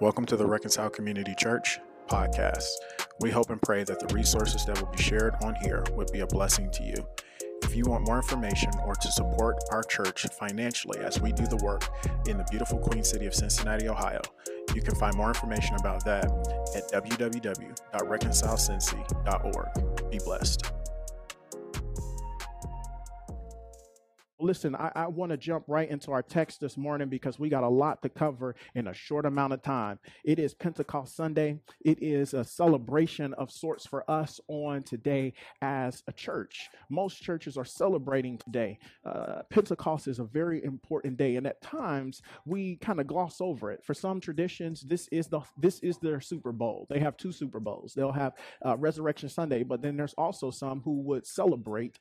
Welcome to the Reconcile Community Church podcast. We hope and pray that the resources that will be shared on here would be a blessing to you. If you want more information or to support our church financially as we do the work in the beautiful Queen City of Cincinnati, Ohio, you can find more information about that at www.reconcilecincy.org. Be blessed. Listen, I, I want to jump right into our text this morning because we got a lot to cover in a short amount of time. It is Pentecost Sunday. It is a celebration of sorts for us on today as a church. Most churches are celebrating today. Uh, Pentecost is a very important day, and at times we kind of gloss over it. For some traditions, this is the this is their Super Bowl. They have two Super Bowls. They'll have uh, Resurrection Sunday, but then there's also some who would celebrate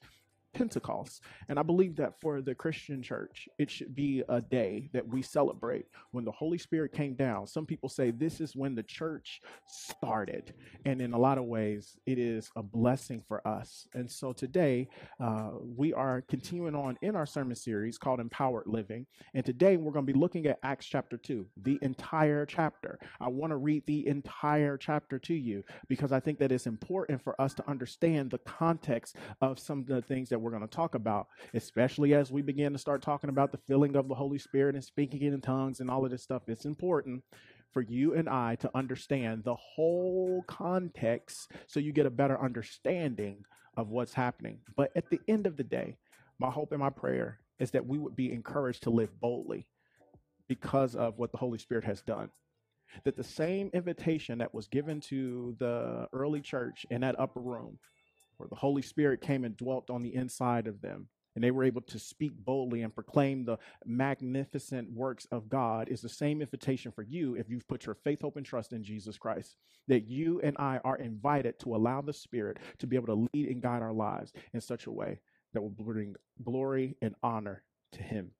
Pentecost. And I believe that for the Christian church, it should be a day that we celebrate when the Holy Spirit came down. Some people say this is when the church started. And in a lot of ways, it is a blessing for us. And so today, uh, we are continuing on in our sermon series called Empowered Living. And today, we're going to be looking at Acts chapter 2, the entire chapter. I want to read the entire chapter to you because I think that it's important for us to understand the context of some of the things that we're going to talk about, especially as we begin to start talking about the filling of the Holy Spirit and speaking in tongues and all of this stuff. It's important for you and I to understand the whole context so you get a better understanding of what's happening. But at the end of the day, my hope and my prayer is that we would be encouraged to live boldly because of what the Holy Spirit has done. That the same invitation that was given to the early church in that upper room where the Holy Spirit came and dwelt on the inside of them, and they were able to speak boldly and proclaim the magnificent works of God, is the same invitation for you if you've put your faith, hope, and trust in Jesus Christ. That you and I are invited to allow the Spirit to be able to lead and guide our lives in such a way that will bring glory and honor to Him.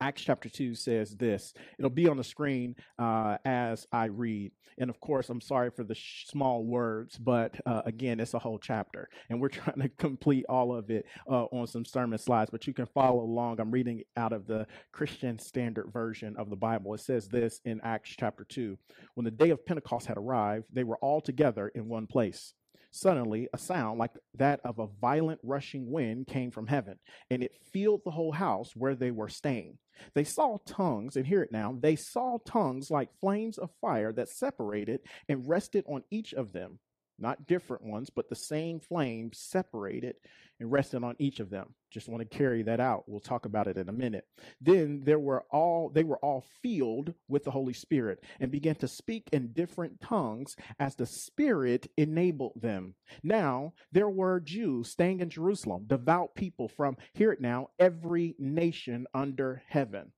Acts chapter 2 says this. It'll be on the screen uh, as I read. And of course, I'm sorry for the sh- small words, but uh, again, it's a whole chapter. And we're trying to complete all of it uh, on some sermon slides, but you can follow along. I'm reading out of the Christian Standard Version of the Bible. It says this in Acts chapter 2 When the day of Pentecost had arrived, they were all together in one place. Suddenly, a sound like that of a violent rushing wind came from heaven, and it filled the whole house where they were staying. They saw tongues, and hear it now, they saw tongues like flames of fire that separated and rested on each of them not different ones, but the same flame separated and rested on each of them. Just want to carry that out. We'll talk about it in a minute. Then there were all they were all filled with the Holy Spirit and began to speak in different tongues as the Spirit enabled them. Now there were Jews staying in Jerusalem, devout people from hear it now, every nation under heaven.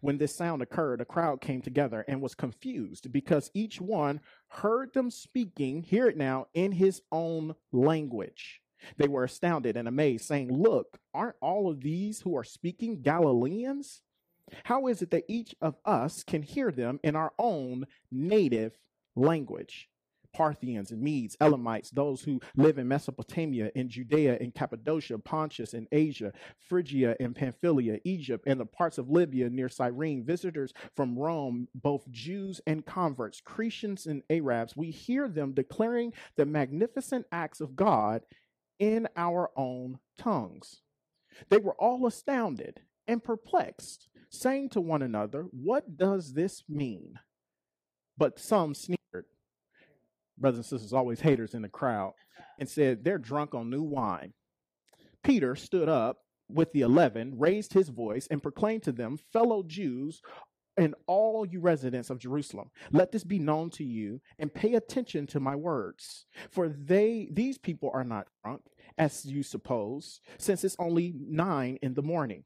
When this sound occurred, a crowd came together and was confused because each one heard them speaking, hear it now, in his own language. They were astounded and amazed, saying, Look, aren't all of these who are speaking Galileans? How is it that each of us can hear them in our own native language? Parthians and Medes, Elamites, those who live in Mesopotamia, in Judea, in Cappadocia, Pontus, in Asia, Phrygia, and Pamphylia, Egypt, and the parts of Libya near Cyrene, visitors from Rome, both Jews and converts, Cretians and Arabs, we hear them declaring the magnificent acts of God in our own tongues. They were all astounded and perplexed, saying to one another, What does this mean? But some sneered brothers and sisters, always haters in the crowd, and said, They're drunk on new wine. Peter stood up with the eleven, raised his voice, and proclaimed to them, Fellow Jews, and all you residents of Jerusalem, let this be known to you, and pay attention to my words. For they these people are not drunk, as you suppose, since it's only nine in the morning.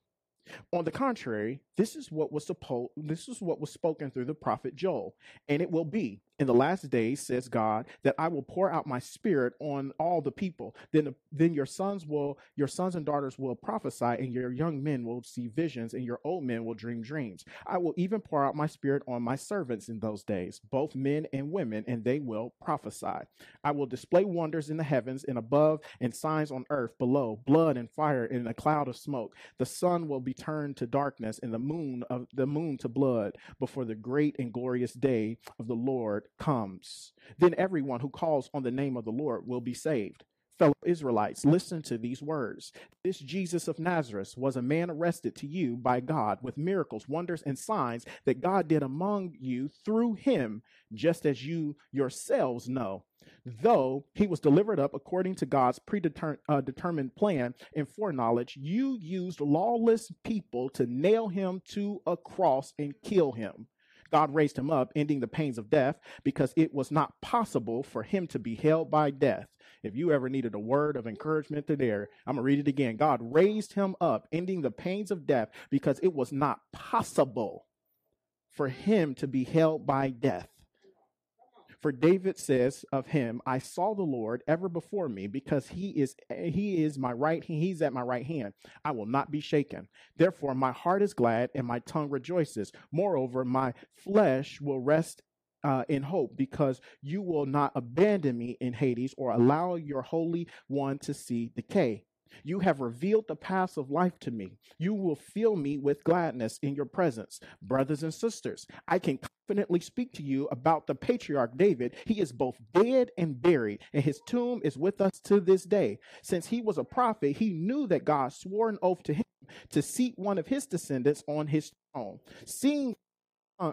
On the contrary, this is what was supposed this is what was spoken through the prophet Joel, and it will be in the last days, says God, that I will pour out my spirit on all the people. Then, then your sons will, your sons and daughters will prophesy, and your young men will see visions, and your old men will dream dreams. I will even pour out my spirit on my servants in those days, both men and women, and they will prophesy. I will display wonders in the heavens and above, and signs on earth below, blood and fire in a cloud of smoke. The sun will be turned to darkness, and the moon of the moon to blood before the great and glorious day of the Lord comes. Then everyone who calls on the name of the Lord will be saved. Fellow Israelites, listen to these words. This Jesus of Nazareth was a man arrested to you by God with miracles, wonders, and signs that God did among you through him, just as you yourselves know. Though he was delivered up according to God's predetermined uh, plan and foreknowledge, you used lawless people to nail him to a cross and kill him. God raised him up, ending the pains of death, because it was not possible for him to be held by death. If you ever needed a word of encouragement to there, I'm going to read it again. God raised him up, ending the pains of death, because it was not possible for him to be held by death. For David says of him, I saw the Lord ever before me because he is he is my right he's at my right hand. I will not be shaken. Therefore my heart is glad and my tongue rejoices. Moreover, my flesh will rest uh, in hope because you will not abandon me in Hades or allow your Holy One to see decay. You have revealed the paths of life to me. You will fill me with gladness in your presence. Brothers and sisters, I can confidently speak to you about the patriarch David. He is both dead and buried, and his tomb is with us to this day. Since he was a prophet, he knew that God swore an oath to him to seat one of his descendants on his throne. Seeing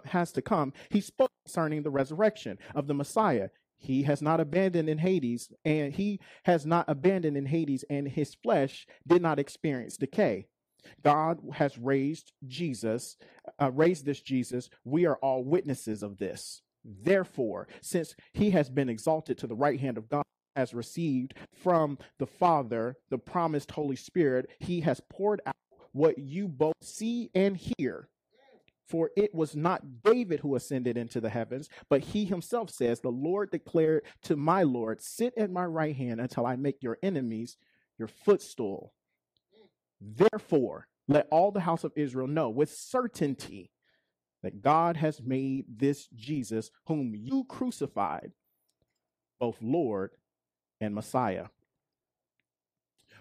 has to come, he spoke concerning the resurrection of the Messiah. He has not abandoned in Hades, and he has not abandoned in Hades, and his flesh did not experience decay. God has raised Jesus, uh, raised this Jesus. We are all witnesses of this. Therefore, since he has been exalted to the right hand of God, has received from the Father the promised Holy Spirit, he has poured out what you both see and hear. For it was not David who ascended into the heavens, but he himself says, The Lord declared to my Lord, Sit at my right hand until I make your enemies your footstool. Therefore, let all the house of Israel know with certainty that God has made this Jesus, whom you crucified, both Lord and Messiah.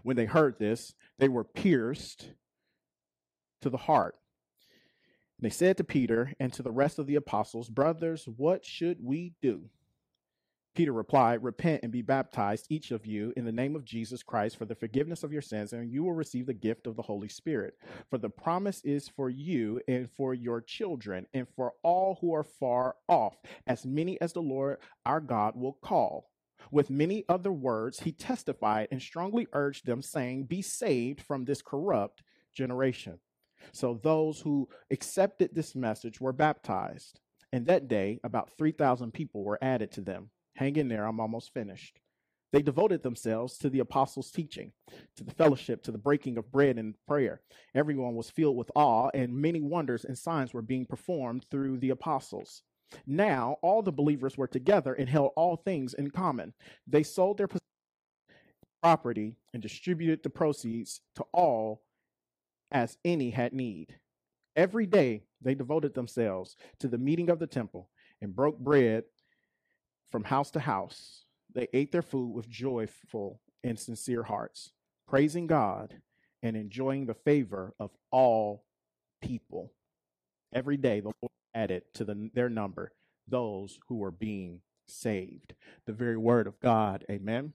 When they heard this, they were pierced to the heart they said to Peter and to the rest of the apostles, Brothers, what should we do? Peter replied, Repent and be baptized, each of you, in the name of Jesus Christ for the forgiveness of your sins, and you will receive the gift of the Holy Spirit. For the promise is for you and for your children and for all who are far off, as many as the Lord our God will call. With many other words, he testified and strongly urged them, saying, Be saved from this corrupt generation. So those who accepted this message were baptized. And that day, about 3,000 people were added to them. Hang in there, I'm almost finished. They devoted themselves to the apostles' teaching, to the fellowship, to the breaking of bread and prayer. Everyone was filled with awe, and many wonders and signs were being performed through the apostles. Now, all the believers were together and held all things in common. They sold their property and distributed the proceeds to all as any had need. Every day they devoted themselves to the meeting of the temple and broke bread from house to house. They ate their food with joyful and sincere hearts, praising God and enjoying the favor of all people. Every day the Lord added to the, their number those who were being saved. The very word of God. Amen.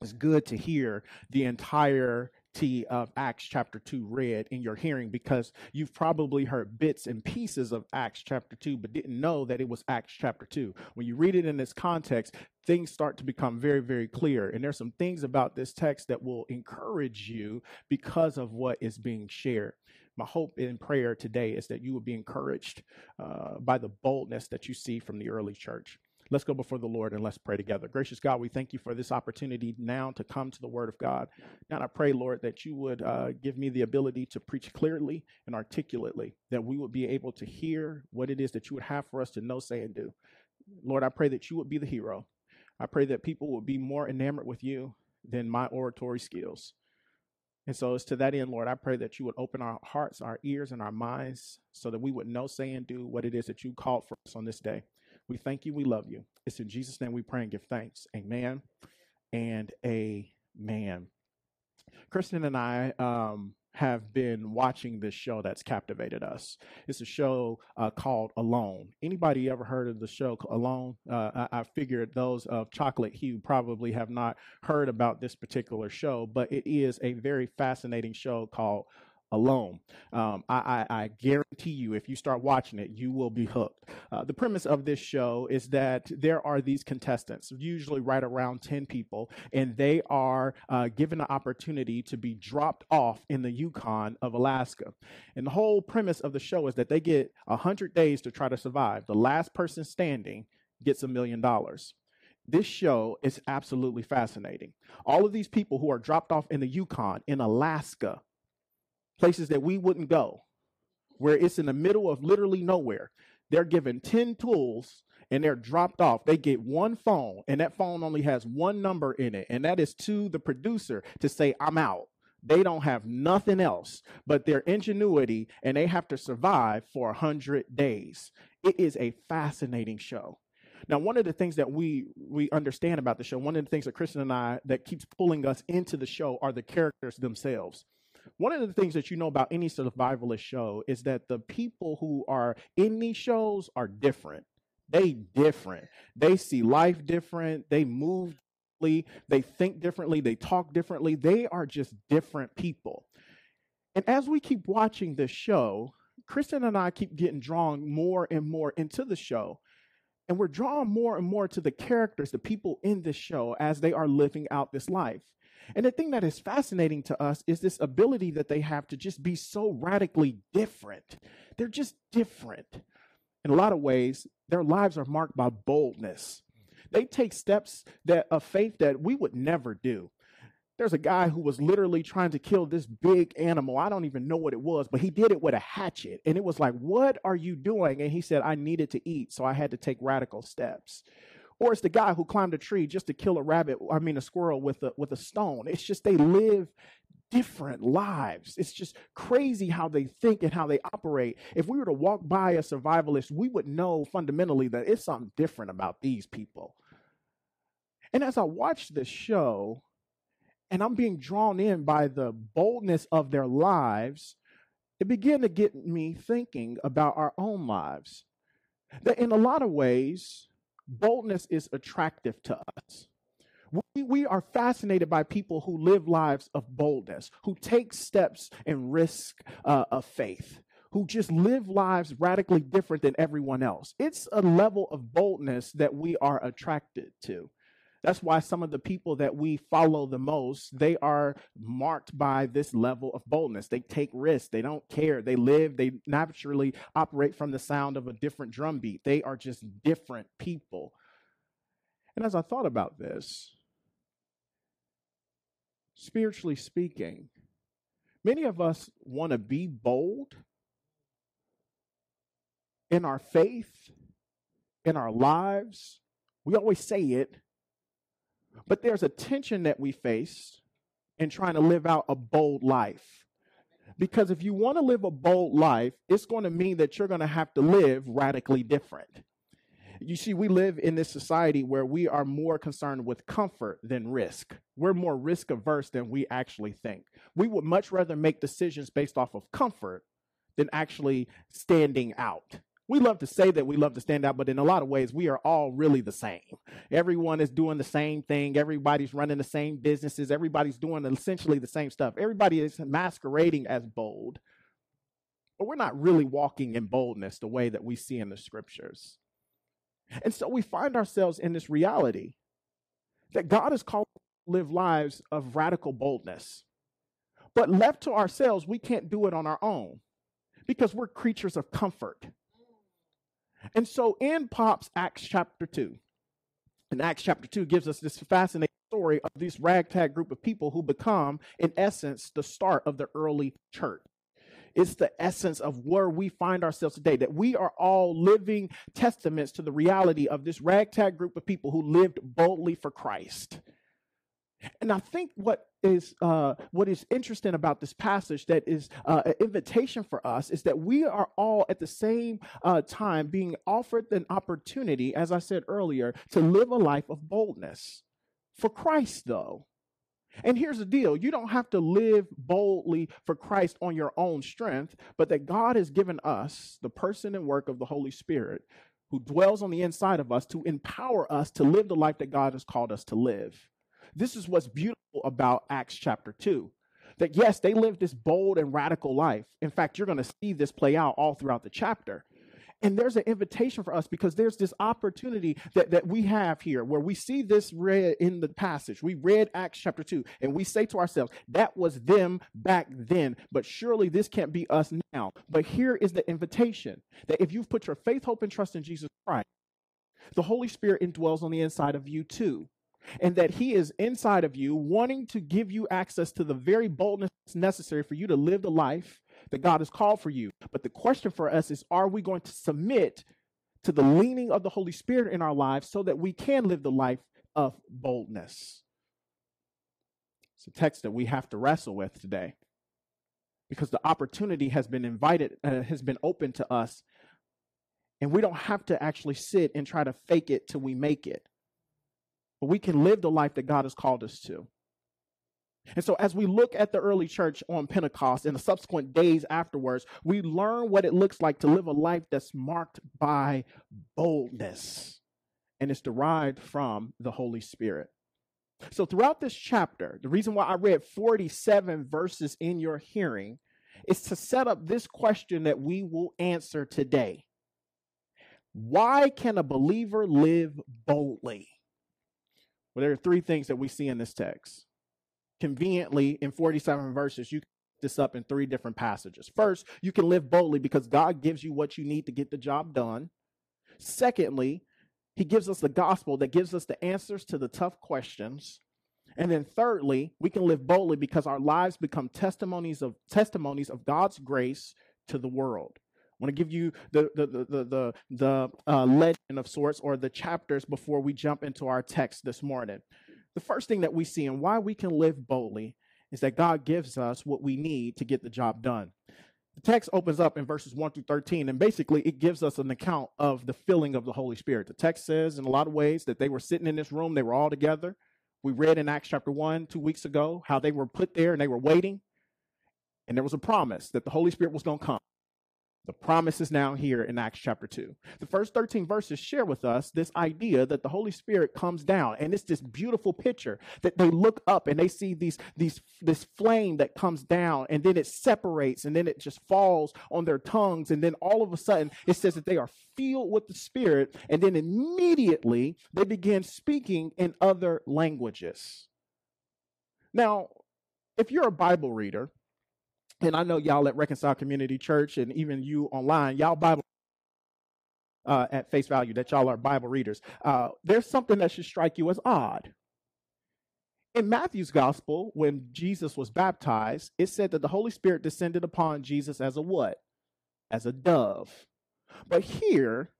It's good to hear the entire T of Acts chapter 2 read in your hearing because you've probably heard bits and pieces of Acts chapter 2, but didn't know that it was Acts chapter 2. When you read it in this context, things start to become very, very clear. And there's some things about this text that will encourage you because of what is being shared. My hope in prayer today is that you will be encouraged uh, by the boldness that you see from the early church. Let's go before the Lord and let's pray together. Gracious God, we thank you for this opportunity now to come to the Word of God. And I pray, Lord, that you would uh, give me the ability to preach clearly and articulately, that we would be able to hear what it is that you would have for us to know, say, and do. Lord, I pray that you would be the hero. I pray that people would be more enamored with you than my oratory skills. And so it's to that end, Lord, I pray that you would open our hearts, our ears, and our minds so that we would know, say, and do what it is that you called for us on this day. We thank you. We love you. It's in Jesus' name we pray and give thanks. Amen and amen. Kristen and I, um, have been watching this show that's captivated us. It's a show uh, called Alone. Anybody ever heard of the show Alone? Uh, I, I figured those of chocolate hue probably have not heard about this particular show, but it is a very fascinating show called alone. Um, I, I, I, guarantee you, if you start watching it, you will be hooked. Uh, the premise of this show is that there are these contestants, usually right around 10 people, and they are uh, given the opportunity to be dropped off in the Yukon of Alaska. And the whole premise of the show is that they get 100 days to try to survive. The last person standing gets a million dollars. This show is absolutely fascinating. All of these people who are dropped off in the Yukon, in Alaska, places that we wouldn't go, where it's in the middle of literally nowhere. They're given 10 tools and they're dropped off. They get one phone, and that phone only has one number in it, and that is to the producer to say, I'm out. They don't have nothing else but their ingenuity, and they have to survive for 100 days. It is a fascinating show. Now, one of the things that we we understand about the show, one of the things that Kristen and I that keeps pulling us into the show are the characters themselves. One of the things that you know about any survivalist show is that the people who are in these shows are different. They different. They see life different. They move differently. They think differently. They talk differently. They are just different people. And as we keep watching this show, Kristen and I keep getting drawn more and more into the show. And we're drawn more and more to the characters, the people in this show, as they are living out this life. And the thing that is fascinating to us is this ability that they have to just be so radically different. They're just different. In a lot of ways, their lives are marked by boldness. They take steps that of faith that we would never do. There's a guy who was literally trying to kill this big animal. I don't even know what it was, but he did it with a hatchet. And it was like, What are you doing? And he said, I needed to eat, so I had to take radical steps. Or it's the guy who climbed a tree just to kill a rabbit, I mean a squirrel with a with a stone. It's just they live different lives. It's just crazy how they think and how they operate. If we were to walk by a survivalist, we would know fundamentally that it's something different about these people. And as I watch this show, and I'm being drawn in by the boldness of their lives, it began to get me thinking about our own lives. That in a lot of ways, boldness is attractive to us. We, we are fascinated by people who live lives of boldness, who take steps and risk uh, of faith, who just live lives radically different than everyone else. It's a level of boldness that we are attracted to. That's why some of the people that we follow the most, they are marked by this level of boldness. They take risks. They don't care. They live, they naturally operate from the sound of a different drum beat. They are just different people. And as I thought about this, spiritually speaking, many of us want to be bold in our faith, in our lives. We always say it, but there's a tension that we face in trying to live out a bold life. Because if you want to live a bold life, it's going to mean that you're going to have to live radically different. You see, we live in this society where we are more concerned with comfort than risk. We're more risk averse than we actually think. We would much rather make decisions based off of comfort than actually standing out we love to say that we love to stand out, but in a lot of ways, we are all really the same. Everyone is doing the same thing. Everybody's running the same businesses. Everybody's doing essentially the same stuff. Everybody is masquerading as bold, but we're not really walking in boldness the way that we see in the scriptures. And so we find ourselves in this reality that God has called to live lives of radical boldness. But left to ourselves, we can't do it on our own because we're creatures of comfort. And so in pops Acts chapter 2. And Acts chapter 2 gives us this fascinating story of this ragtag group of people who become, in essence, the start of the early church. It's the essence of where we find ourselves today, that we are all living testaments to the reality of this ragtag group of people who lived boldly for Christ. And I think what is uh, what is interesting about this passage that is uh, an invitation for us is that we are all at the same uh, time being offered an opportunity, as I said earlier, to live a life of boldness for Christ, though. And here's the deal you don't have to live boldly for Christ on your own strength, but that God has given us the person and work of the Holy Spirit who dwells on the inside of us to empower us to live the life that God has called us to live. This is what's beautiful about Acts chapter 2. That yes, they lived this bold and radical life. In fact, you're going to see this play out all throughout the chapter. And there's an invitation for us because there's this opportunity that, that we have here where we see this read in the passage. We read Acts chapter 2, and we say to ourselves, that was them back then, but surely this can't be us now. But here is the invitation that if you've put your faith, hope, and trust in Jesus Christ, the Holy Spirit indwells on the inside of you too. And that he is inside of you, wanting to give you access to the very boldness necessary for you to live the life that God has called for you. But the question for us is are we going to submit to the leaning of the Holy Spirit in our lives so that we can live the life of boldness? It's a text that we have to wrestle with today because the opportunity has been invited, uh, has been open to us. And we don't have to actually sit and try to fake it till we make it. But we can live the life that God has called us to. And so, as we look at the early church on Pentecost and the subsequent days afterwards, we learn what it looks like to live a life that's marked by boldness. And it's derived from the Holy Spirit. So, throughout this chapter, the reason why I read 47 verses in your hearing is to set up this question that we will answer today Why can a believer live boldly? Well, there are three things that we see in this text conveniently in 47 verses, you can this up in three different passages. First, you can live boldly because God gives you what you need to get the job done. Secondly, he gives us the gospel that gives us the answers to the tough questions. And then thirdly, we can live boldly because our lives become testimonies of testimonies of God's grace to the world. I want to give you the the the the the, uh, legend of sorts or the chapters before we jump into our text this morning the first thing that we see and why we can live boldly is that God gives us what we need to get the job done. The text opens up in verses 1 through 13, and basically it gives us an account of the filling of the Holy Spirit. The text says, in a lot of ways, that they were sitting in this room, they were all together. We read in Acts chapter 1 two weeks ago how they were put there and they were waiting, and there was a promise that the Holy Spirit was going to come. The promise is now here in Acts chapter 2. The first 13 verses share with us this idea that the Holy Spirit comes down, and it's this beautiful picture that they look up and they see these, these, this flame that comes down, and then it separates, and then it just falls on their tongues, and then all of a sudden it says that they are filled with the Spirit, and then immediately they begin speaking in other languages. Now, if you're a Bible reader, and I know y'all at Reconcile Community Church and even you online, y'all Bible uh, at face value that y'all are Bible readers. Uh, there's something that should strike you as odd. In Matthew's gospel, when Jesus was baptized, it said that the Holy Spirit descended upon Jesus as a what? As a dove. But here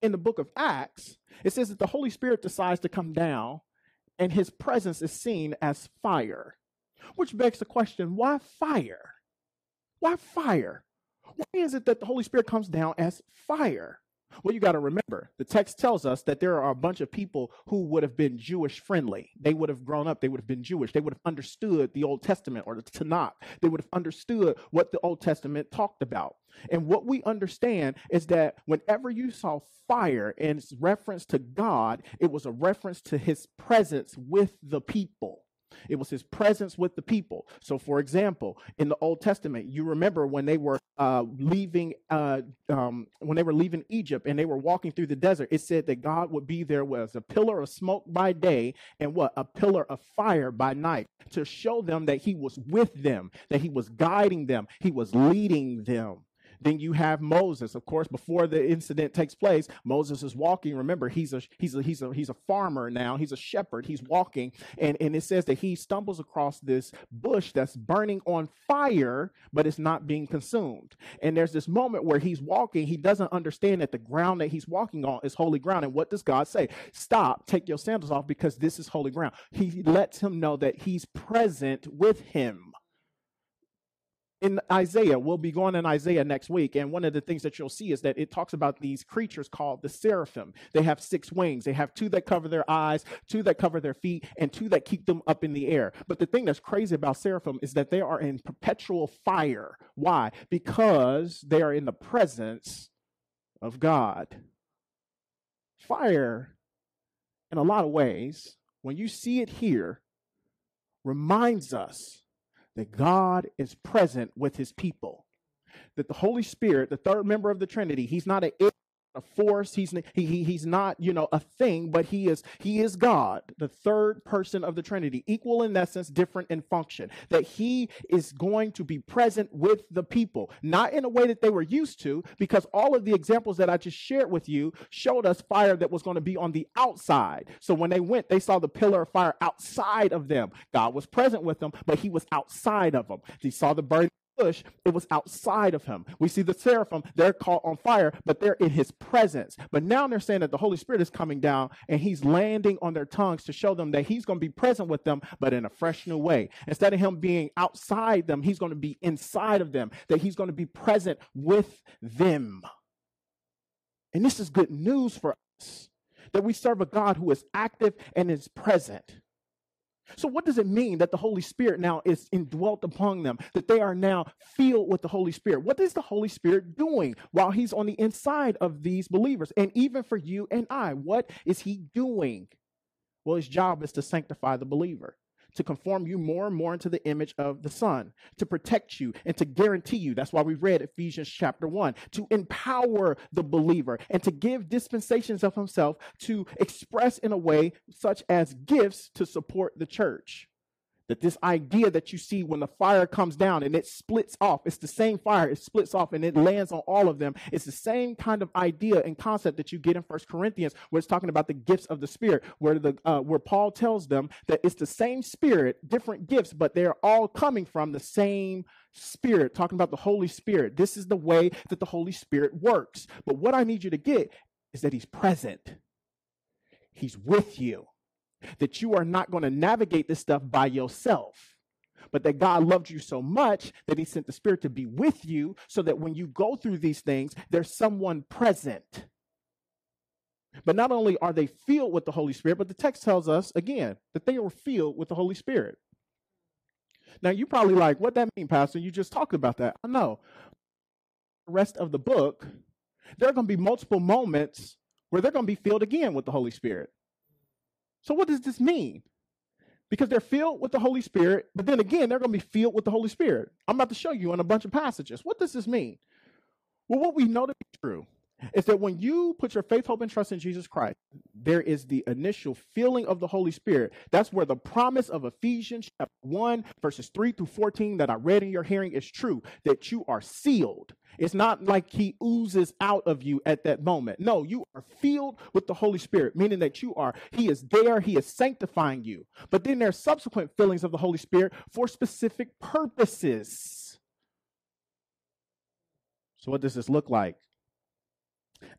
in the book of Acts, it says that the Holy Spirit decides to come down and his presence is seen as fire, which begs the question why fire? Why fire? Why is it that the Holy Spirit comes down as fire? Well, you got to remember, the text tells us that there are a bunch of people who would have been Jewish friendly. They would have grown up, they would have been Jewish. They would have understood the Old Testament or the Tanakh. They would have understood what the Old Testament talked about. And what we understand is that whenever you saw fire in reference to God, it was a reference to his presence with the people. It was his presence with the people. So, for example, in the Old Testament, you remember when they were uh, leaving, uh, um, when they were leaving Egypt and they were walking through the desert, it said that God would be there as a pillar of smoke by day and what a pillar of fire by night to show them that He was with them, that He was guiding them, He was leading them. Then you have Moses. Of course, before the incident takes place, Moses is walking. Remember, he's a he's a he's a he's a farmer now. He's a shepherd. He's walking, and, and it says that he stumbles across this bush that's burning on fire, but it's not being consumed. And there's this moment where he's walking, he doesn't understand that the ground that he's walking on is holy ground. And what does God say? Stop, take your sandals off because this is holy ground. He lets him know that he's present with him. In Isaiah, we'll be going in Isaiah next week. And one of the things that you'll see is that it talks about these creatures called the seraphim. They have six wings. They have two that cover their eyes, two that cover their feet, and two that keep them up in the air. But the thing that's crazy about seraphim is that they are in perpetual fire. Why? Because they are in the presence of God. Fire, in a lot of ways, when you see it here, reminds us that God is present with his people. That the Holy Spirit, the third member of the Trinity, he's not a a force. He's he, he, he's not you know a thing but he is he is god the third person of the trinity equal in essence different in function that he is going to be present with the people not in a way that they were used to because all of the examples that i just shared with you showed us fire that was going to be on the outside. So when they went they saw the pillar of fire outside of them. God was present with them but he was outside of them. They saw the burning it was outside of him. We see the seraphim, they're caught on fire, but they're in his presence. But now they're saying that the Holy Spirit is coming down and he's landing on their tongues to show them that he's going to be present with them, but in a fresh new way. Instead of him being outside them, he's going to be inside of them, that he's going to be present with them. And this is good news for us that we serve a God who is active and is present. So, what does it mean that the Holy Spirit now is indwelt upon them, that they are now filled with the Holy Spirit? What is the Holy Spirit doing while He's on the inside of these believers? And even for you and I, what is He doing? Well, His job is to sanctify the believer to conform you more and more into the image of the Son, to protect you and to guarantee you. That's why we read Ephesians chapter 1 to empower the believer and to give dispensations of Himself to express in a way such as gifts to support the church. That this idea that you see when the fire comes down and it splits off, it's the same fire, it splits off and it lands on all of them. It's the same kind of idea and concept that you get in First Corinthians, where it's talking about the gifts of the Spirit, where the uh, where Paul tells them that it's the same Spirit, different gifts, but they're all coming from the same Spirit, talking about the Holy Spirit. This is the way that the Holy Spirit works. But what I need you to get is that He's present. He's with you that you are not going to navigate this stuff by yourself but that God loved you so much that he sent the Spirit to be with you so that when you go through these things, there's someone present. But not only are they filled with the Holy Spirit, but the text tells us again that they were filled with the Holy Spirit. Now, you probably like, what that mean, Pastor? You just talked about that. I know. The rest of the book, there are going to be multiple moments where they're going to be filled again with the Holy Spirit. So, what does this mean? Because they're filled with the Holy Spirit, but then again, they're going to be filled with the Holy Spirit. I'm about to show you in a bunch of passages. What does this mean? Well, what we know to be true is that when you put your faith, hope, and trust in Jesus Christ, there is the initial feeling of the Holy Spirit. That's where the promise of Ephesians chapter 1, verses 3 through 14 that I read in your hearing is true, that you are sealed. It's not like he oozes out of you at that moment. No, you are filled with the Holy Spirit, meaning that you are, he is there, he is sanctifying you. But then there are subsequent fillings of the Holy Spirit for specific purposes. So, what does this look like?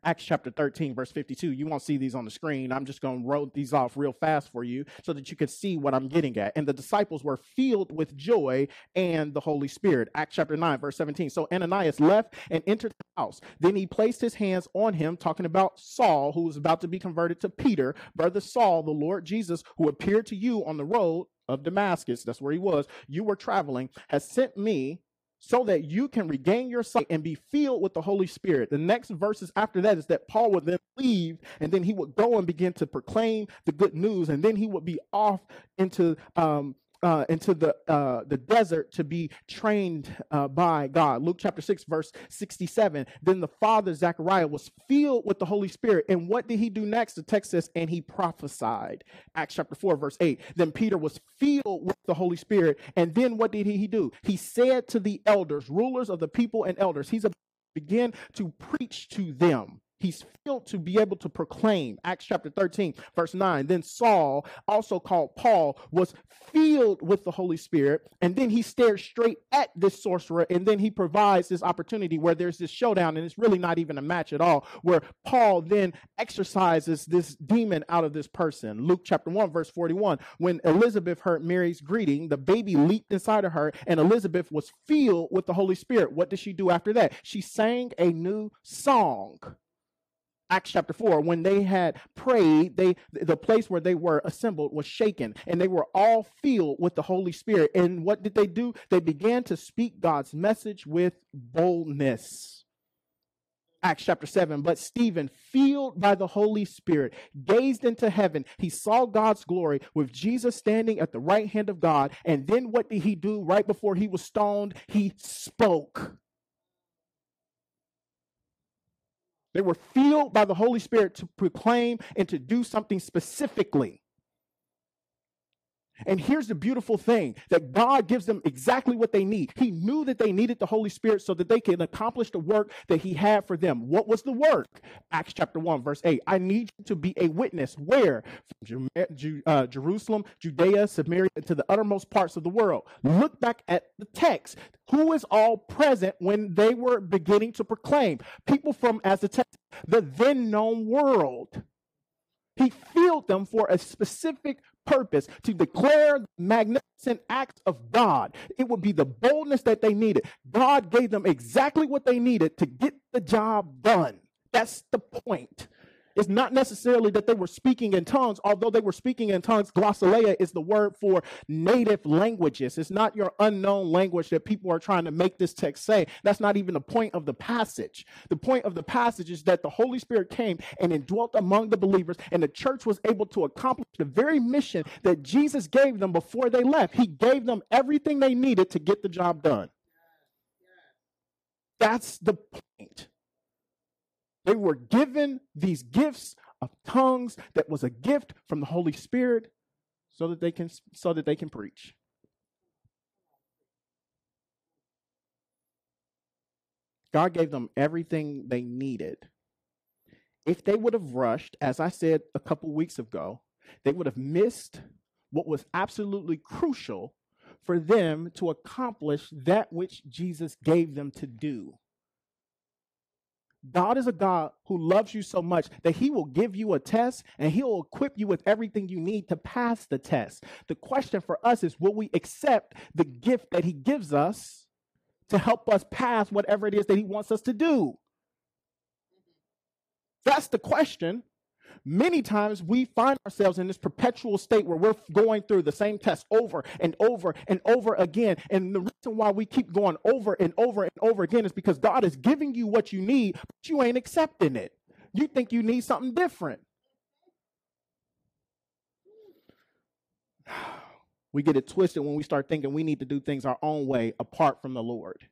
Acts chapter 13, verse 52. You won't see these on the screen. I'm just going to roll these off real fast for you so that you can see what I'm getting at. And the disciples were filled with joy and the Holy Spirit. Acts chapter 9, verse 17. So Ananias left and entered the house. Then he placed his hands on him, talking about Saul, who was about to be converted to Peter. Brother Saul, the Lord Jesus, who appeared to you on the road of Damascus, that's where he was, you were traveling, has sent me so that you can regain your sight and be filled with the Holy Spirit. The next verses after that is that Paul would then leave and then he would go and begin to proclaim the good news and then he would be off into um, uh, into the uh, the desert to be trained uh, by God. Luke chapter six, verse sixty-seven. Then the father Zechariah was filled with the Holy Spirit, and what did he do next? The text says, and he prophesied. Acts chapter four, verse eight. Then Peter was filled with the Holy Spirit, and then what did he do? He said to the elders, rulers of the people, and elders, he's a begin to preach to them he He's filled to be able to proclaim. Acts chapter 13, verse 9. Then Saul, also called Paul, was filled with the Holy Spirit. And then he stared straight at this sorcerer. And then he provides this opportunity where there's this showdown, and it's really not even a match at all, where Paul then exorcises this demon out of this person. Luke chapter 1, verse 41. When Elizabeth heard Mary's greeting, the baby leaped inside of her, and Elizabeth was filled with the Holy Spirit. What did she do after that? She sang a new song. Acts chapter 4, when they had prayed, they the place where they were assembled was shaken, and they were all filled with the Holy Spirit. And what did they do? They began to speak God's message with boldness. Acts chapter 7. But Stephen, filled by the Holy Spirit, gazed into heaven. He saw God's glory with Jesus standing at the right hand of God. And then what did he do right before he was stoned? He spoke. They were filled by the Holy Spirit to proclaim and to do something specifically. And here's the beautiful thing that God gives them exactly what they need. He knew that they needed the Holy Spirit so that they can accomplish the work that He had for them. What was the work? Acts chapter 1, verse 8. I need you to be a witness. Where? From uh, Jerusalem, Judea, Samaria, to the uttermost parts of the world. Look back at the text. Who is all present when they were beginning to proclaim? People from, as the text, the then known world. He filled them for a specific purpose to declare the magnificent acts of God. It would be the boldness that they needed. God gave them exactly what they needed to get the job done. That's the point. It's not necessarily that they were speaking in tongues, although they were speaking in tongues. Glossolalia is the word for native languages. It's not your unknown language that people are trying to make this text say. That's not even the point of the passage. The point of the passage is that the Holy Spirit came and indwelt among the believers, and the church was able to accomplish the very mission that Jesus gave them before they left. He gave them everything they needed to get the job done. That's the point. They were given these gifts of tongues that was a gift from the Holy Spirit so that they can so that they can preach. God gave them everything they needed. If they would have rushed, as I said a couple weeks ago, they would have missed what was absolutely crucial for them to accomplish that which Jesus gave them to do. God is a God who loves you so much that he will give you a test and he'll equip you with everything you need to pass the test. The question for us is will we accept the gift that he gives us to help us pass whatever it is that he wants us to do? That's the question many times we find ourselves in this perpetual state where we're going through the same test over and over and over again. And the reason why we keep going over and over and over again is because God is giving you what you need, but you ain't accepting it. You think you need something different. We get it twisted when we start thinking we need to do things our own way apart from the Lord.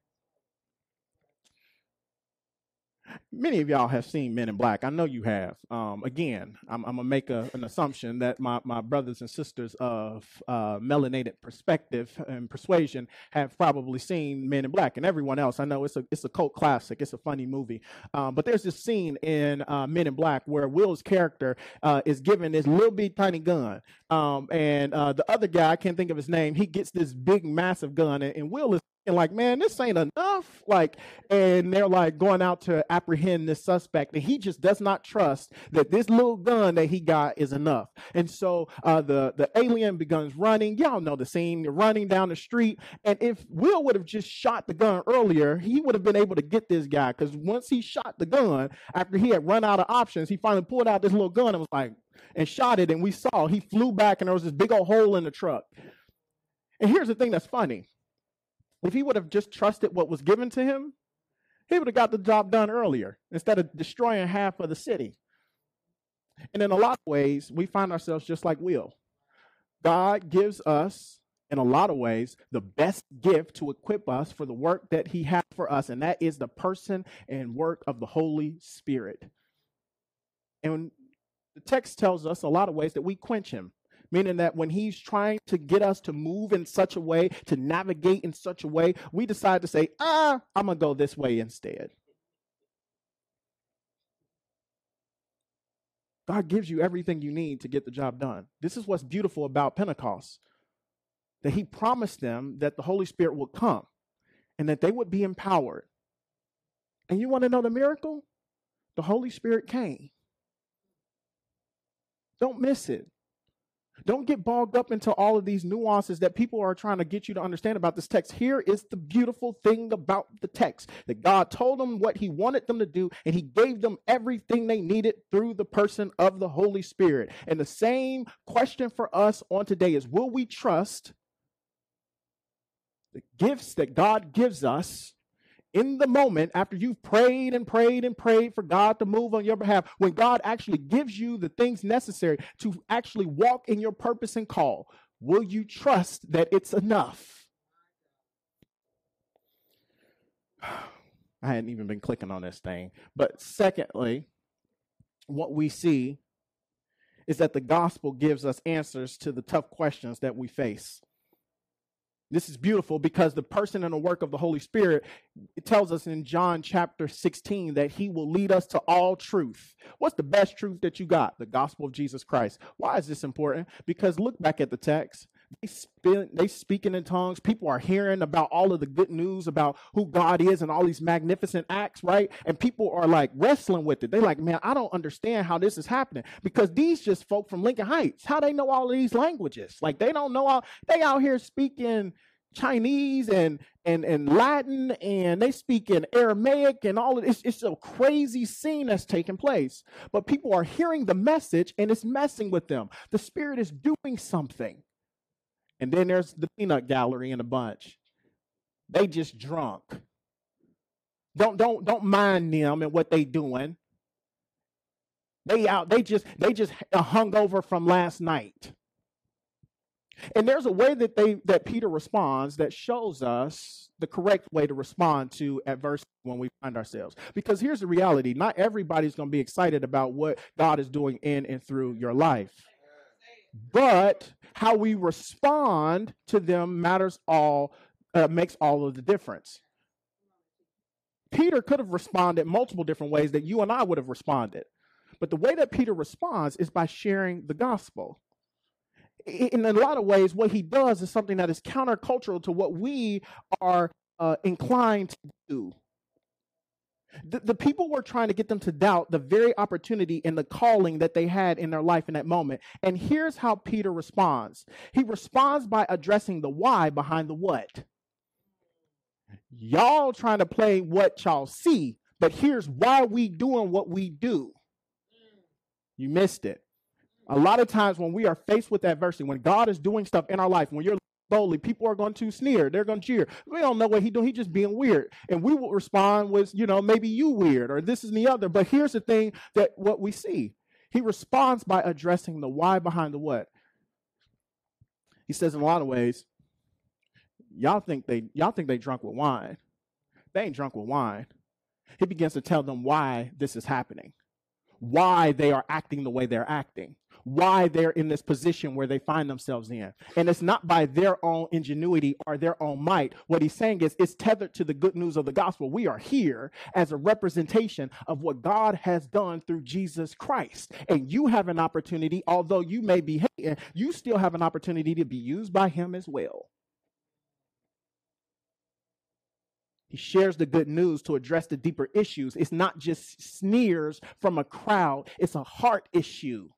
Many of y'all have seen Men in Black. I know you have. Um, again, I'm, I'm, gonna make a, an assumption that my, my brothers and sisters of uh, melanated perspective and persuasion have probably seen Men in Black, and everyone else. I know it's a it's a cult classic. It's a funny movie. Um, but there's this scene in uh, Men in Black where Will's character uh, is given this little bit tiny gun, um, and uh, the other guy I can't think of his name. He gets this big massive gun, and, and Will is and like, man, this ain't enough. Like, and they're like going out to apprehend this suspect, and he just does not trust that this little gun that he got is enough. And so uh, the the alien begins running. Y'all know the scene, running down the street. And if Will would have just shot the gun earlier, he would have been able to get this guy. Because once he shot the gun, after he had run out of options, he finally pulled out this little gun and was like, and shot it. And we saw he flew back, and there was this big old hole in the truck. And here's the thing that's funny if he would have just trusted what was given to him, he would have got the job done earlier instead of destroying half of the city. And in a lot of ways, we find ourselves just like Will. God gives us, in a lot of ways, the best gift to equip us for the work that He has for us, and that is the person and work of the Holy Spirit. And the text tells us a lot of ways that we quench Him meaning that when he's trying to get us to move in such a way, to navigate in such a way, we decide to say, ah, I'm going to go this way instead. God gives you everything you need to get the job done. This is what's beautiful about Pentecost that He promised them that the Holy Spirit would come and that they would be empowered. And you want to know the miracle? The Holy Spirit came. Don't miss it. Don't get bogged up into all of these nuances that people are trying to get you to understand about this text. Here is the beautiful thing about the text that God told them what He wanted them to do, and He gave them everything they needed through the person of the Holy Spirit. And the same question for us on today is Will we trust the gifts that God gives us? In the moment, after you've prayed and prayed and prayed for God to move on your behalf, when God actually gives you the things necessary to actually walk in your purpose and call, will you trust that it's enough? I hadn't even been clicking on this thing. But secondly, what we see is that the gospel gives us answers to the tough questions that we face. This is beautiful because the person and the work of the Holy Spirit it tells us in John chapter 16 that he will lead us to all truth. What's the best truth that you got? The gospel of Jesus Christ. Why is this important? Because look back at the text. They speak, they speaking in tongues. People are hearing about all of the good news about who God is and all these magnificent acts, right? And people are like wrestling with it. They're like, man, I don't understand how this is happening because these just folk from Lincoln Heights, how they know all of these languages? Like they don't know all. They out here speaking Chinese and and and Latin and they speak in Aramaic and all of this. It's a crazy scene that's taking place. But people are hearing the message and it's messing with them. The spirit is doing something. And then there's the peanut gallery in a bunch. They just drunk. Don't don't don't mind them and what they doing. They out. They just they just hung over from last night. And there's a way that they that Peter responds that shows us the correct way to respond to adversity when we find ourselves. Because here's the reality, not everybody's going to be excited about what God is doing in and through your life. But how we respond to them matters all uh, makes all of the difference. Peter could have responded multiple different ways that you and I would have responded. But the way that Peter responds is by sharing the gospel in a lot of ways, what he does is something that is countercultural to what we are uh, inclined to do. The, the, people were trying to get them to doubt the very opportunity and the calling that they had in their life in that moment. And here's how Peter responds he responds by addressing the why behind the what. Y'all trying to play what y'all see, but here's why we doing what we do. You missed it. A lot of times when we are faced with adversity, when God is doing stuff in our life, when you're boldly, people are going to sneer. They're going to cheer. We don't know what he's doing. He's just being weird. And we will respond with, you know, maybe you weird or this is the other. But here's the thing that what we see. He responds by addressing the why behind the what. He says in a lot of ways, y'all think they y'all think they drunk with wine. They ain't drunk with wine. He begins to tell them why this is happening, why they are acting the way they're acting why they're in this position where they find themselves in. And it's not by their own ingenuity or their own might. What he's saying is it's tethered to the good news of the gospel. We are here as a representation of what God has done through Jesus Christ. And you have an opportunity, although you may be hating, you still have an opportunity to be used by him as well. He shares the good news to address the deeper issues. It's not just sneers from a crowd, it's a heart issue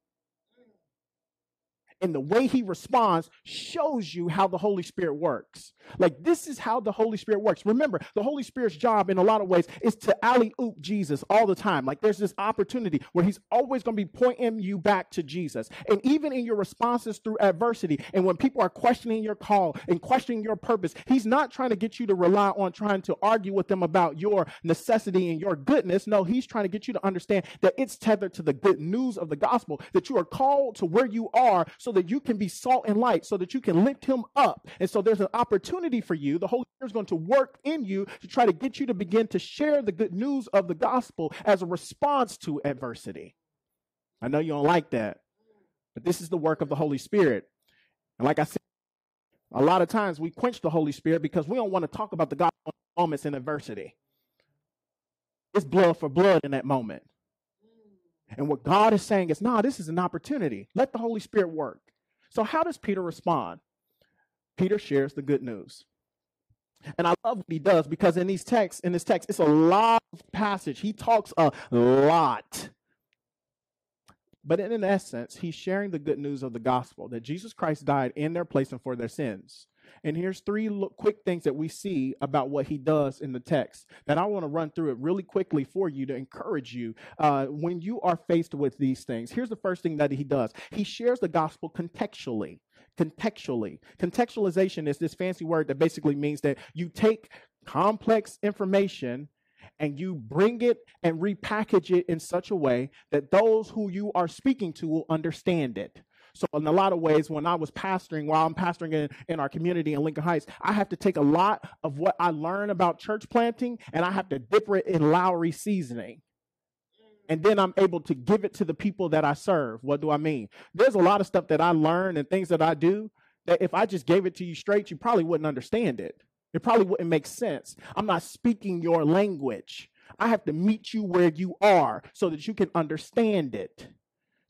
and the way he responds shows you how the Holy Spirit works. Like this is how the Holy Spirit works. Remember, the Holy Spirit's job in a lot of ways is to alley oop Jesus all the time. Like there's this opportunity where he's always going to be pointing you back to Jesus. And even in your responses through adversity, and when people are questioning your call and questioning your purpose, he's not trying to get you to rely on trying to argue with them about your necessity and your goodness. No, he's trying to get you to understand that it's tethered to the good news of the gospel, that you are called to where you are so that you can be salt and light, so that you can lift him up. And so there's an opportunity opportunity for you. The Holy Spirit is going to work in you to try to get you to begin to share the good news of the gospel as a response to adversity. I know you don't like that, but this is the work of the Holy Spirit. And like I said, a lot of times we quench the Holy Spirit because we don't want to talk about the gospel moments in adversity. It's blood for blood in that moment. And what God is saying is, nah, this is an opportunity. Let the Holy Spirit work. So, how does Peter respond? Peter shares the good news. And I love what he does because in these texts, in this text, it's a lot of passage. He talks a lot. But in essence, he's sharing the good news of the gospel that Jesus Christ died in their place and for their sins. And here's three look, quick things that we see about what he does in the text that I want to run through it really quickly for you to encourage you uh, when you are faced with these things. Here's the first thing that he does he shares the gospel contextually. Contextually. Contextualization is this fancy word that basically means that you take complex information and you bring it and repackage it in such a way that those who you are speaking to will understand it. So, in a lot of ways, when I was pastoring, while I'm pastoring in, in our community in Lincoln Heights, I have to take a lot of what I learn about church planting and I have to dip it in Lowry seasoning. And then I'm able to give it to the people that I serve. What do I mean? There's a lot of stuff that I learn and things that I do that if I just gave it to you straight, you probably wouldn't understand it. It probably wouldn't make sense. I'm not speaking your language. I have to meet you where you are so that you can understand it.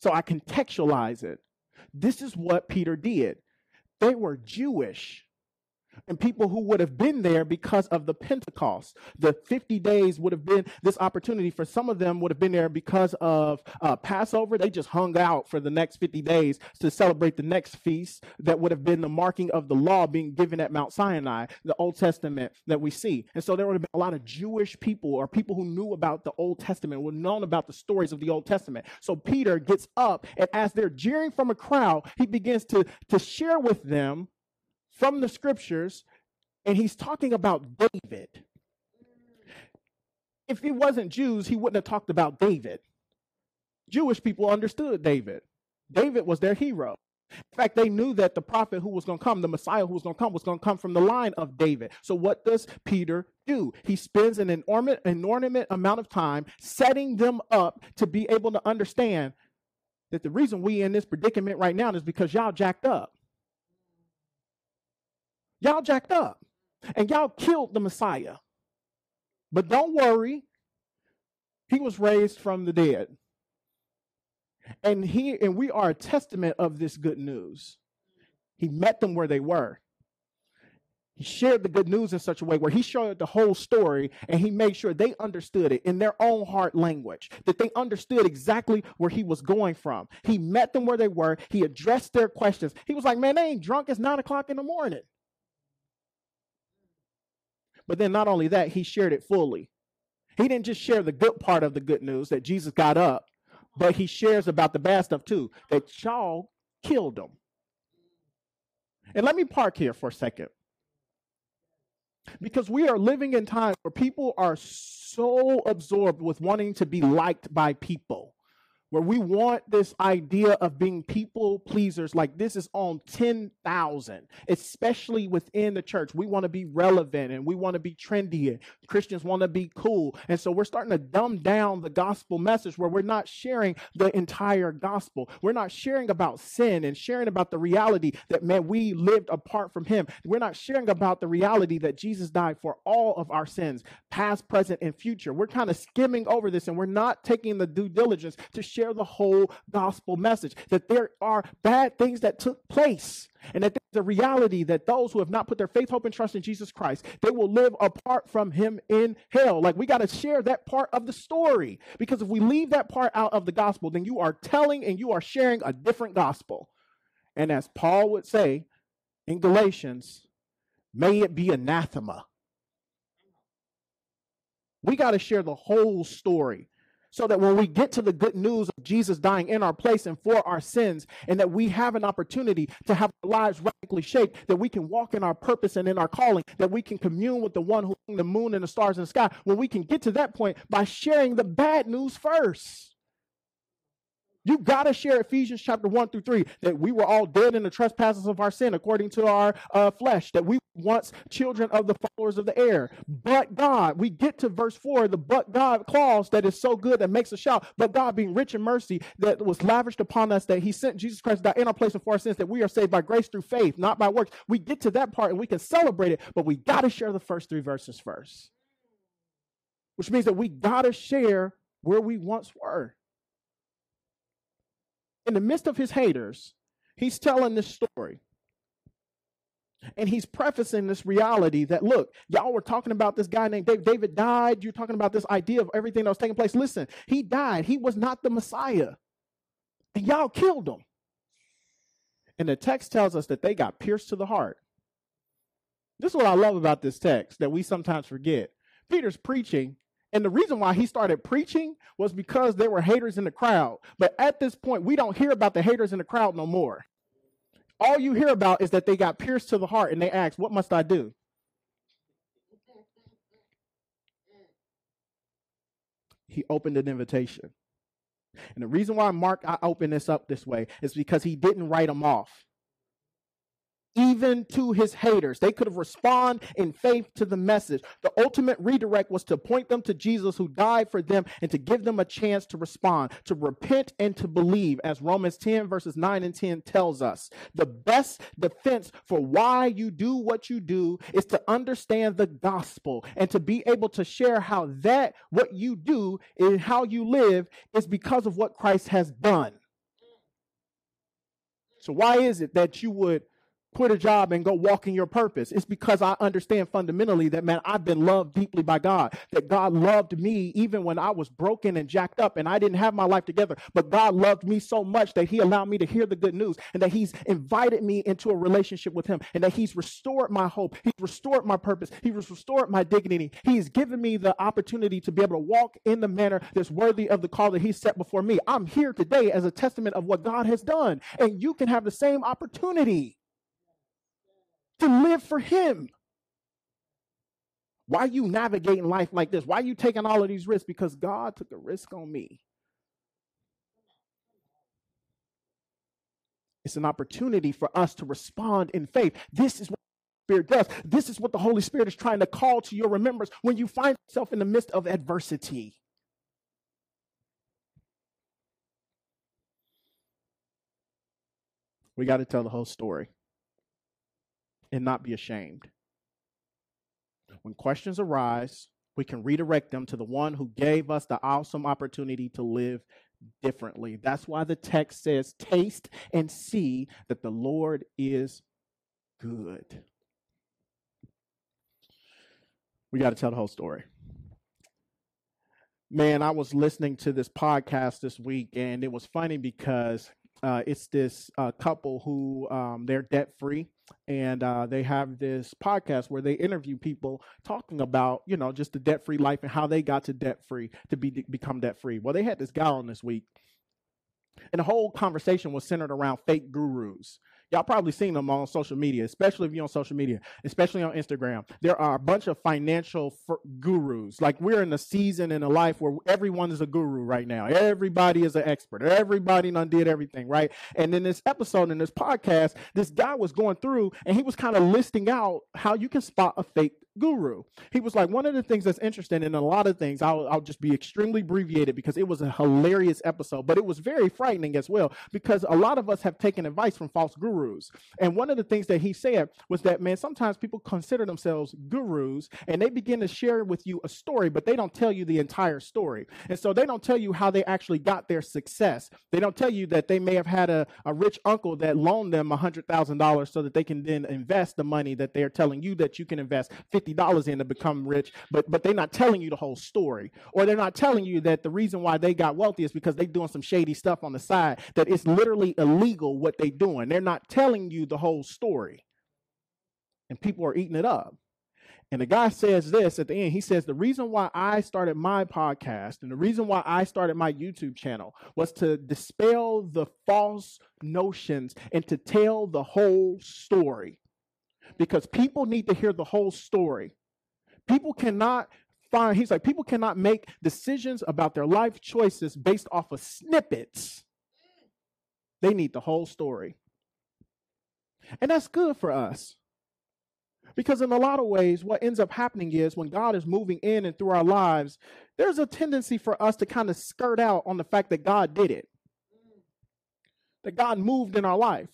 So I contextualize it. This is what Peter did. They were Jewish and people who would have been there because of the Pentecost. The 50 days would have been this opportunity for some of them would have been there because of uh, Passover. They just hung out for the next 50 days to celebrate the next feast that would have been the marking of the law being given at Mount Sinai, the Old Testament that we see. And so there would have been a lot of Jewish people or people who knew about the Old Testament, were known about the stories of the Old Testament. So Peter gets up and as they're jeering from a crowd, he begins to, to share with them from the scriptures, and he's talking about David. If he wasn't Jews, he wouldn't have talked about David. Jewish people understood David. David was their hero. In fact, they knew that the prophet who was going to come, the Messiah who was going to come, was going to come from the line of David. So, what does Peter do? He spends an inordinate, inordinate amount of time setting them up to be able to understand that the reason we in this predicament right now is because y'all jacked up. Y'all jacked up and y'all killed the Messiah. But don't worry, he was raised from the dead. And he and we are a testament of this good news. He met them where they were. He shared the good news in such a way where he showed the whole story and he made sure they understood it in their own heart language, that they understood exactly where he was going from. He met them where they were. He addressed their questions. He was like, Man, they ain't drunk. It's nine o'clock in the morning. But then not only that, he shared it fully. He didn't just share the good part of the good news that Jesus got up, but he shares about the bad stuff too, that y'all killed him. And let me park here for a second. Because we are living in times where people are so absorbed with wanting to be liked by people where we want this idea of being people pleasers like this is on 10,000, especially within the church. We want to be relevant and we want to be trendy. And Christians want to be cool. And so we're starting to dumb down the gospel message where we're not sharing the entire gospel. We're not sharing about sin and sharing about the reality that, man, we lived apart from Him. We're not sharing about the reality that Jesus died for all of our sins, past, present, and future. We're kind of skimming over this and we're not taking the due diligence to share share the whole gospel message that there are bad things that took place and that there's a reality that those who have not put their faith, hope, and trust in Jesus Christ, they will live apart from him in hell. Like we got to share that part of the story because if we leave that part out of the gospel, then you are telling and you are sharing a different gospel. And as Paul would say in Galatians, may it be anathema. We got to share the whole story so that when we get to the good news of Jesus dying in our place and for our sins, and that we have an opportunity to have our lives radically shaped, that we can walk in our purpose and in our calling, that we can commune with the one who hung the moon and the stars in the sky, when we can get to that point by sharing the bad news first. You got to share Ephesians chapter 1 through 3 that we were all dead in the trespasses of our sin according to our uh, flesh, that we once children of the followers of the air. But God, we get to verse 4, the but God clause that is so good that makes a shout. But God, being rich in mercy, that was lavished upon us, that He sent Jesus Christ die in our place for our sins, that we are saved by grace through faith, not by works. We get to that part and we can celebrate it, but we got to share the first three verses first, which means that we got to share where we once were. In the midst of his haters, he's telling this story. And he's prefacing this reality that, look, y'all were talking about this guy named David. David died. You're talking about this idea of everything that was taking place. Listen, he died. He was not the Messiah. And y'all killed him. And the text tells us that they got pierced to the heart. This is what I love about this text that we sometimes forget. Peter's preaching, and the reason why he started preaching was because there were haters in the crowd. But at this point, we don't hear about the haters in the crowd no more. All you hear about is that they got pierced to the heart and they asked, What must I do? He opened an invitation. And the reason why Mark I open this up this way is because he didn't write them off even to his haters. They could have responded in faith to the message. The ultimate redirect was to point them to Jesus who died for them and to give them a chance to respond, to repent and to believe, as Romans 10, verses 9 and 10 tells us. The best defense for why you do what you do is to understand the gospel and to be able to share how that, what you do and how you live, is because of what Christ has done. So, why is it that you would quit a job and go walk in your purpose. It's because I understand fundamentally that, man, I've been loved deeply by God, that God loved me even when I was broken and jacked up and I didn't have my life together. But God loved me so much that He allowed me to hear the good news and that He's invited me into a relationship with Him and that He's restored my hope. He's restored my purpose. He's restored my dignity. He's given me the opportunity to be able to walk in the manner that's worthy of the call that He set before me. I'm here today as a testament of what God has done. And you can have the same opportunity to live for Him. Why are you navigating life like this? Why are you taking all of these risks? Because God took a risk on me. It's an opportunity for us to respond in faith. This is what the Spirit does. This is what the Holy Spirit is trying to call to your remembrance when you find yourself in the midst of adversity. We got to tell the whole story and not be ashamed. When questions arise, we can redirect them to the one who gave us the awesome opportunity to live differently. That's why the text says, Taste and see that the Lord is good. We got to tell the whole story. Man, I was listening to this podcast this week, and it was funny because uh, it's this uh, couple who um, they're debt free and uh, they have this podcast where they interview people talking about you know just the debt free life and how they got to debt free to be become debt free well they had this guy on this week and the whole conversation was centered around fake gurus Y'all probably seen them on social media, especially if you're on social media, especially on Instagram. There are a bunch of financial gurus. Like we're in a season in a life where everyone is a guru right now. Everybody is an expert. Everybody done did everything, right? And in this episode, in this podcast, this guy was going through and he was kind of listing out how you can spot a fake guru. He was like, one of the things that's interesting in a lot of things, I'll, I'll just be extremely abbreviated because it was a hilarious episode, but it was very frightening as well because a lot of us have taken advice from false gurus. And one of the things that he said was that, man, sometimes people consider themselves gurus and they begin to share with you a story, but they don't tell you the entire story. And so they don't tell you how they actually got their success. They don't tell you that they may have had a, a rich uncle that loaned them $100,000 so that they can then invest the money that they're telling you that you can invest $50 in to become rich, but but they're not telling you the whole story. Or they're not telling you that the reason why they got wealthy is because they're doing some shady stuff on the side, that it's literally illegal what they're doing. They're not telling you the whole story. And people are eating it up. And the guy says this at the end. He says, The reason why I started my podcast and the reason why I started my YouTube channel was to dispel the false notions and to tell the whole story because people need to hear the whole story. People cannot find, he's like, people cannot make decisions about their life choices based off of snippets. They need the whole story. And that's good for us. Because in a lot of ways, what ends up happening is when God is moving in and through our lives, there's a tendency for us to kind of skirt out on the fact that God did it, that God moved in our life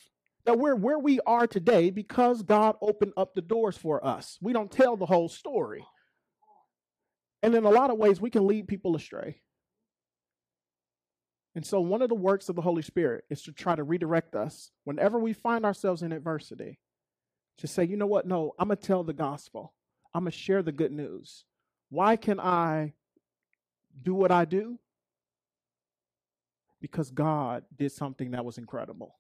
that we're where we are today because God opened up the doors for us. We don't tell the whole story. And in a lot of ways, we can lead people astray. And so, one of the works of the Holy Spirit is to try to redirect us whenever we find ourselves in adversity to say, you know what? No, I'm going to tell the gospel, I'm going to share the good news. Why can I do what I do? Because God did something that was incredible.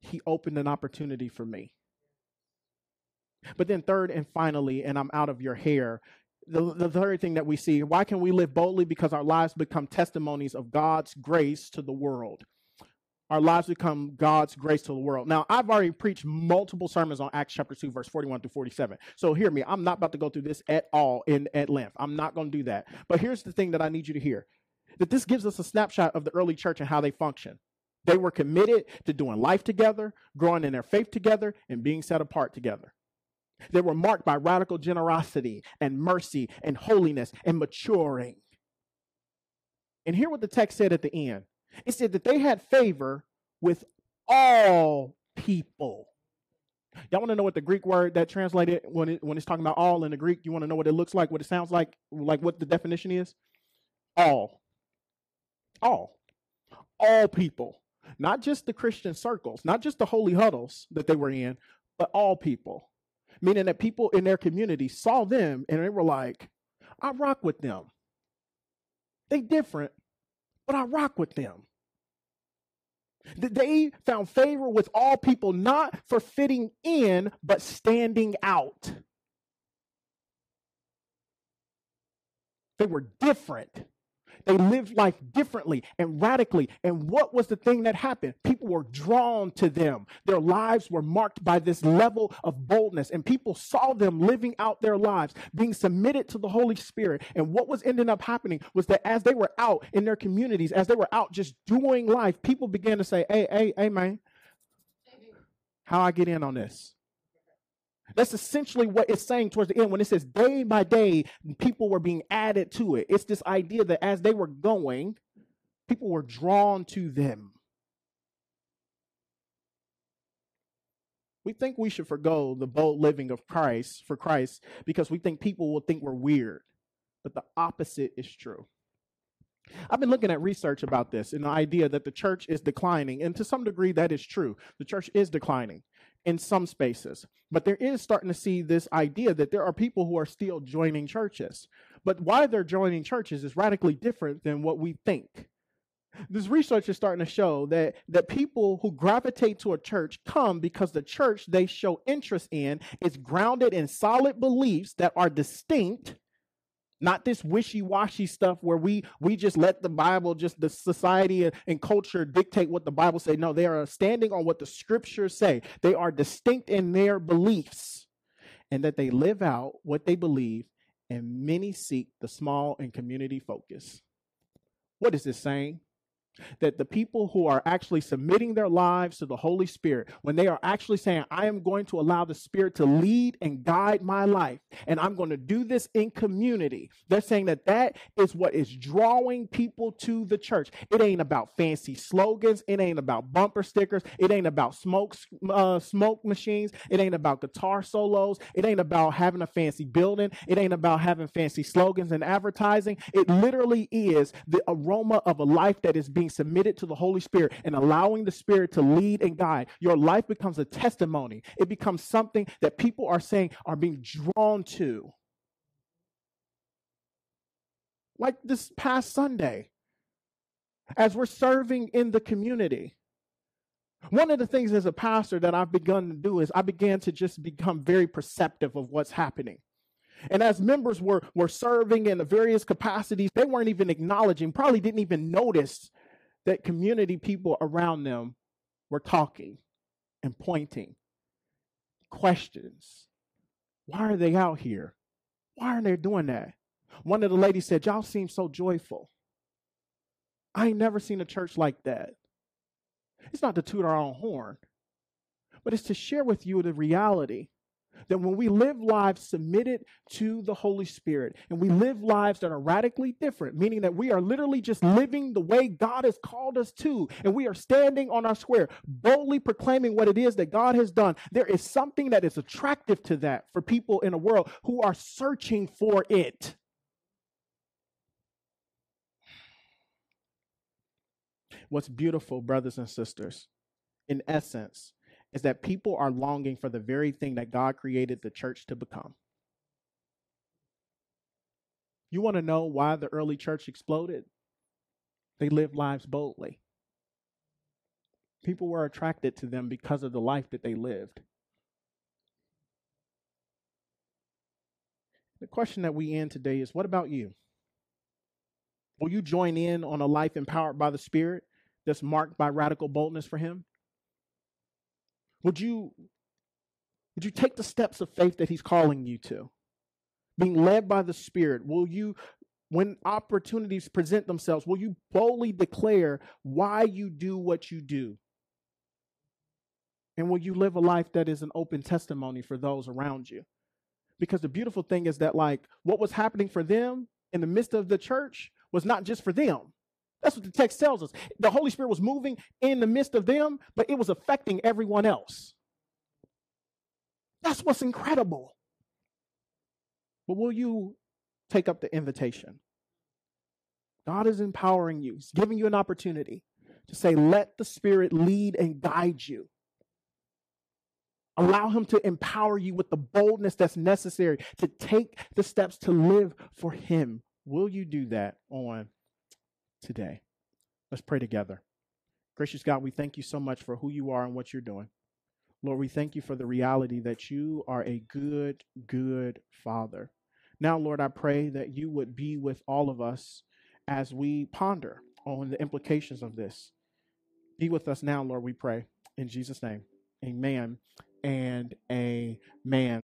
He opened an opportunity for me. But then, third and finally, and I'm out of your hair, the, the third thing that we see why can we live boldly? Because our lives become testimonies of God's grace to the world. Our lives become God's grace to the world. Now, I've already preached multiple sermons on Acts chapter 2, verse 41 through 47. So hear me. I'm not about to go through this at all in at length. I'm not going to do that. But here's the thing that I need you to hear that this gives us a snapshot of the early church and how they function. They were committed to doing life together, growing in their faith together, and being set apart together. They were marked by radical generosity and mercy and holiness and maturing. And hear what the text said at the end it said that they had favor with all people. Y'all want to know what the Greek word that translated when it, when it's talking about all in the Greek? You want to know what it looks like, what it sounds like, like what the definition is? All. All. All people. Not just the Christian circles, not just the holy huddles that they were in, but all people meaning that people in their community saw them and they were like, I rock with them. They different, but I rock with them. They found favor with all people, not for fitting in, but standing out. They were different. They lived life differently and radically. And what was the thing that happened? People were drawn to them. Their lives were marked by this level of boldness, and people saw them living out their lives, being submitted to the Holy Spirit. And what was ending up happening was that as they were out in their communities, as they were out just doing life, people began to say, Hey, hey, hey, man, how I get in on this? That's essentially what it's saying towards the end when it says day by day, people were being added to it. It's this idea that as they were going, people were drawn to them. We think we should forego the bold living of Christ for Christ because we think people will think we're weird. But the opposite is true. I've been looking at research about this and the idea that the church is declining, and to some degree that is true. The church is declining in some spaces. But there is starting to see this idea that there are people who are still joining churches. But why they're joining churches is radically different than what we think. This research is starting to show that, that people who gravitate to a church come because the church they show interest in is grounded in solid beliefs that are distinct not this wishy-washy stuff where we we just let the bible just the society and, and culture dictate what the bible say. No they are standing on what the scriptures say. They are distinct in their beliefs and that they live out what they believe and many seek the small and community focus. What is this saying that the people who are actually submitting their lives to the Holy Spirit, when they are actually saying, I am going to allow the Spirit to lead and guide my life, and I'm going to do this in community, they're saying that that is what is drawing people to the church. It ain't about fancy slogans, it ain't about bumper stickers, it ain't about smoke, uh, smoke machines, it ain't about guitar solos, it ain't about having a fancy building, it ain't about having fancy slogans and advertising. It literally is the aroma of a life that is being submitted to the Holy Spirit and allowing the Spirit to lead and guide, your life becomes a testimony. It becomes something that people are saying are being drawn to. Like this past Sunday, as we're serving in the community. One of the things as a pastor that I've begun to do is I began to just become very perceptive of what's happening. And as members were, were serving in the various capacities, they weren't even acknowledging, probably didn't even notice that community people around them were talking and pointing questions. Why are they out here? Why aren't they doing that? One of the ladies said, Y'all seem so joyful. I ain't never seen a church like that. It's not to toot our own horn, but it's to share with you the reality that when we live lives submitted to the Holy Spirit and we live lives that are radically different, meaning that we are literally just living the way God has called us to, and we are standing on our square, boldly proclaiming what it is that God has done, there is something that is attractive to that for people in a world who are searching for it. What's beautiful, brothers and sisters, in essence, is that people are longing for the very thing that God created the church to become. You want to know why the early church exploded? They lived lives boldly. People were attracted to them because of the life that they lived. The question that we end today is what about you? Will you join in on a life empowered by the Spirit that's marked by radical boldness for Him? Would you, would you take the steps of faith that He's calling you to? Being led by the Spirit, will you, when opportunities present themselves, will you boldly declare why you do what you do? And will you live a life that is an open testimony for those around you? Because the beautiful thing is that, like, what was happening for them in the midst of the church was not just for them. That's what the text tells us. The Holy Spirit was moving in the midst of them, but it was affecting everyone else. That's what's incredible. But will you take up the invitation? God is empowering you, He's giving you an opportunity to say, Let the Spirit lead and guide you. Allow Him to empower you with the boldness that's necessary to take the steps to live for Him. Will you do that on today? Let's pray together. Gracious God, we thank you so much for who you are and what you're doing. Lord, we thank you for the reality that you are a good, good Father. Now, Lord, I pray that you would be with all of us as we ponder on the implications of this. Be with us now, Lord, we pray. In Jesus' name, amen and amen.